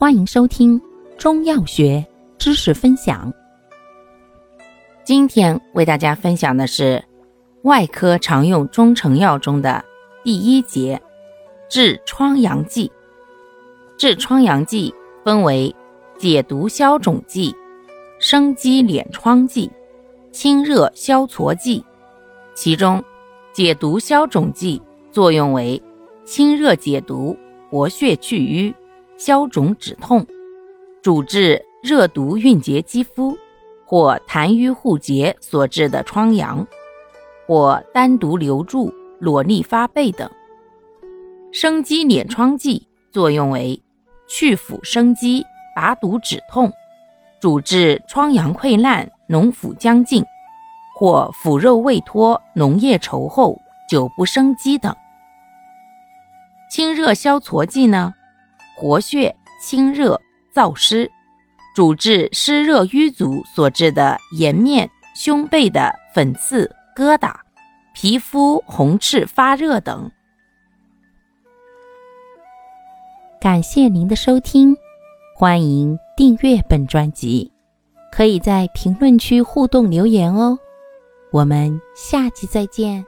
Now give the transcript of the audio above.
欢迎收听中药学知识分享。今天为大家分享的是外科常用中成药中的第一节治疮疡剂。治疮疡剂分为解毒消肿剂、生肌敛疮剂、清热消痤剂。其中，解毒消肿剂作用为清热解毒、活血去瘀、消肿止痛，主治热毒蕴结肌肤或痰瘀互结所致的疮疡，或单独留住、裸粒发背等。生肌敛疮剂作用为去腐生肌、拔毒止痛，主治疮疡溃烂、脓腐将尽，或腐肉未脱、脓液稠厚、久不生肌等。清热消痤剂呢，活血清热燥湿，主治湿热瘀阻所致的颜面、胸背的粉刺、疙瘩、皮肤红赤发热等。感谢您的收听，欢迎订阅本专辑，可以在评论区互动留言哦。我们下期再见。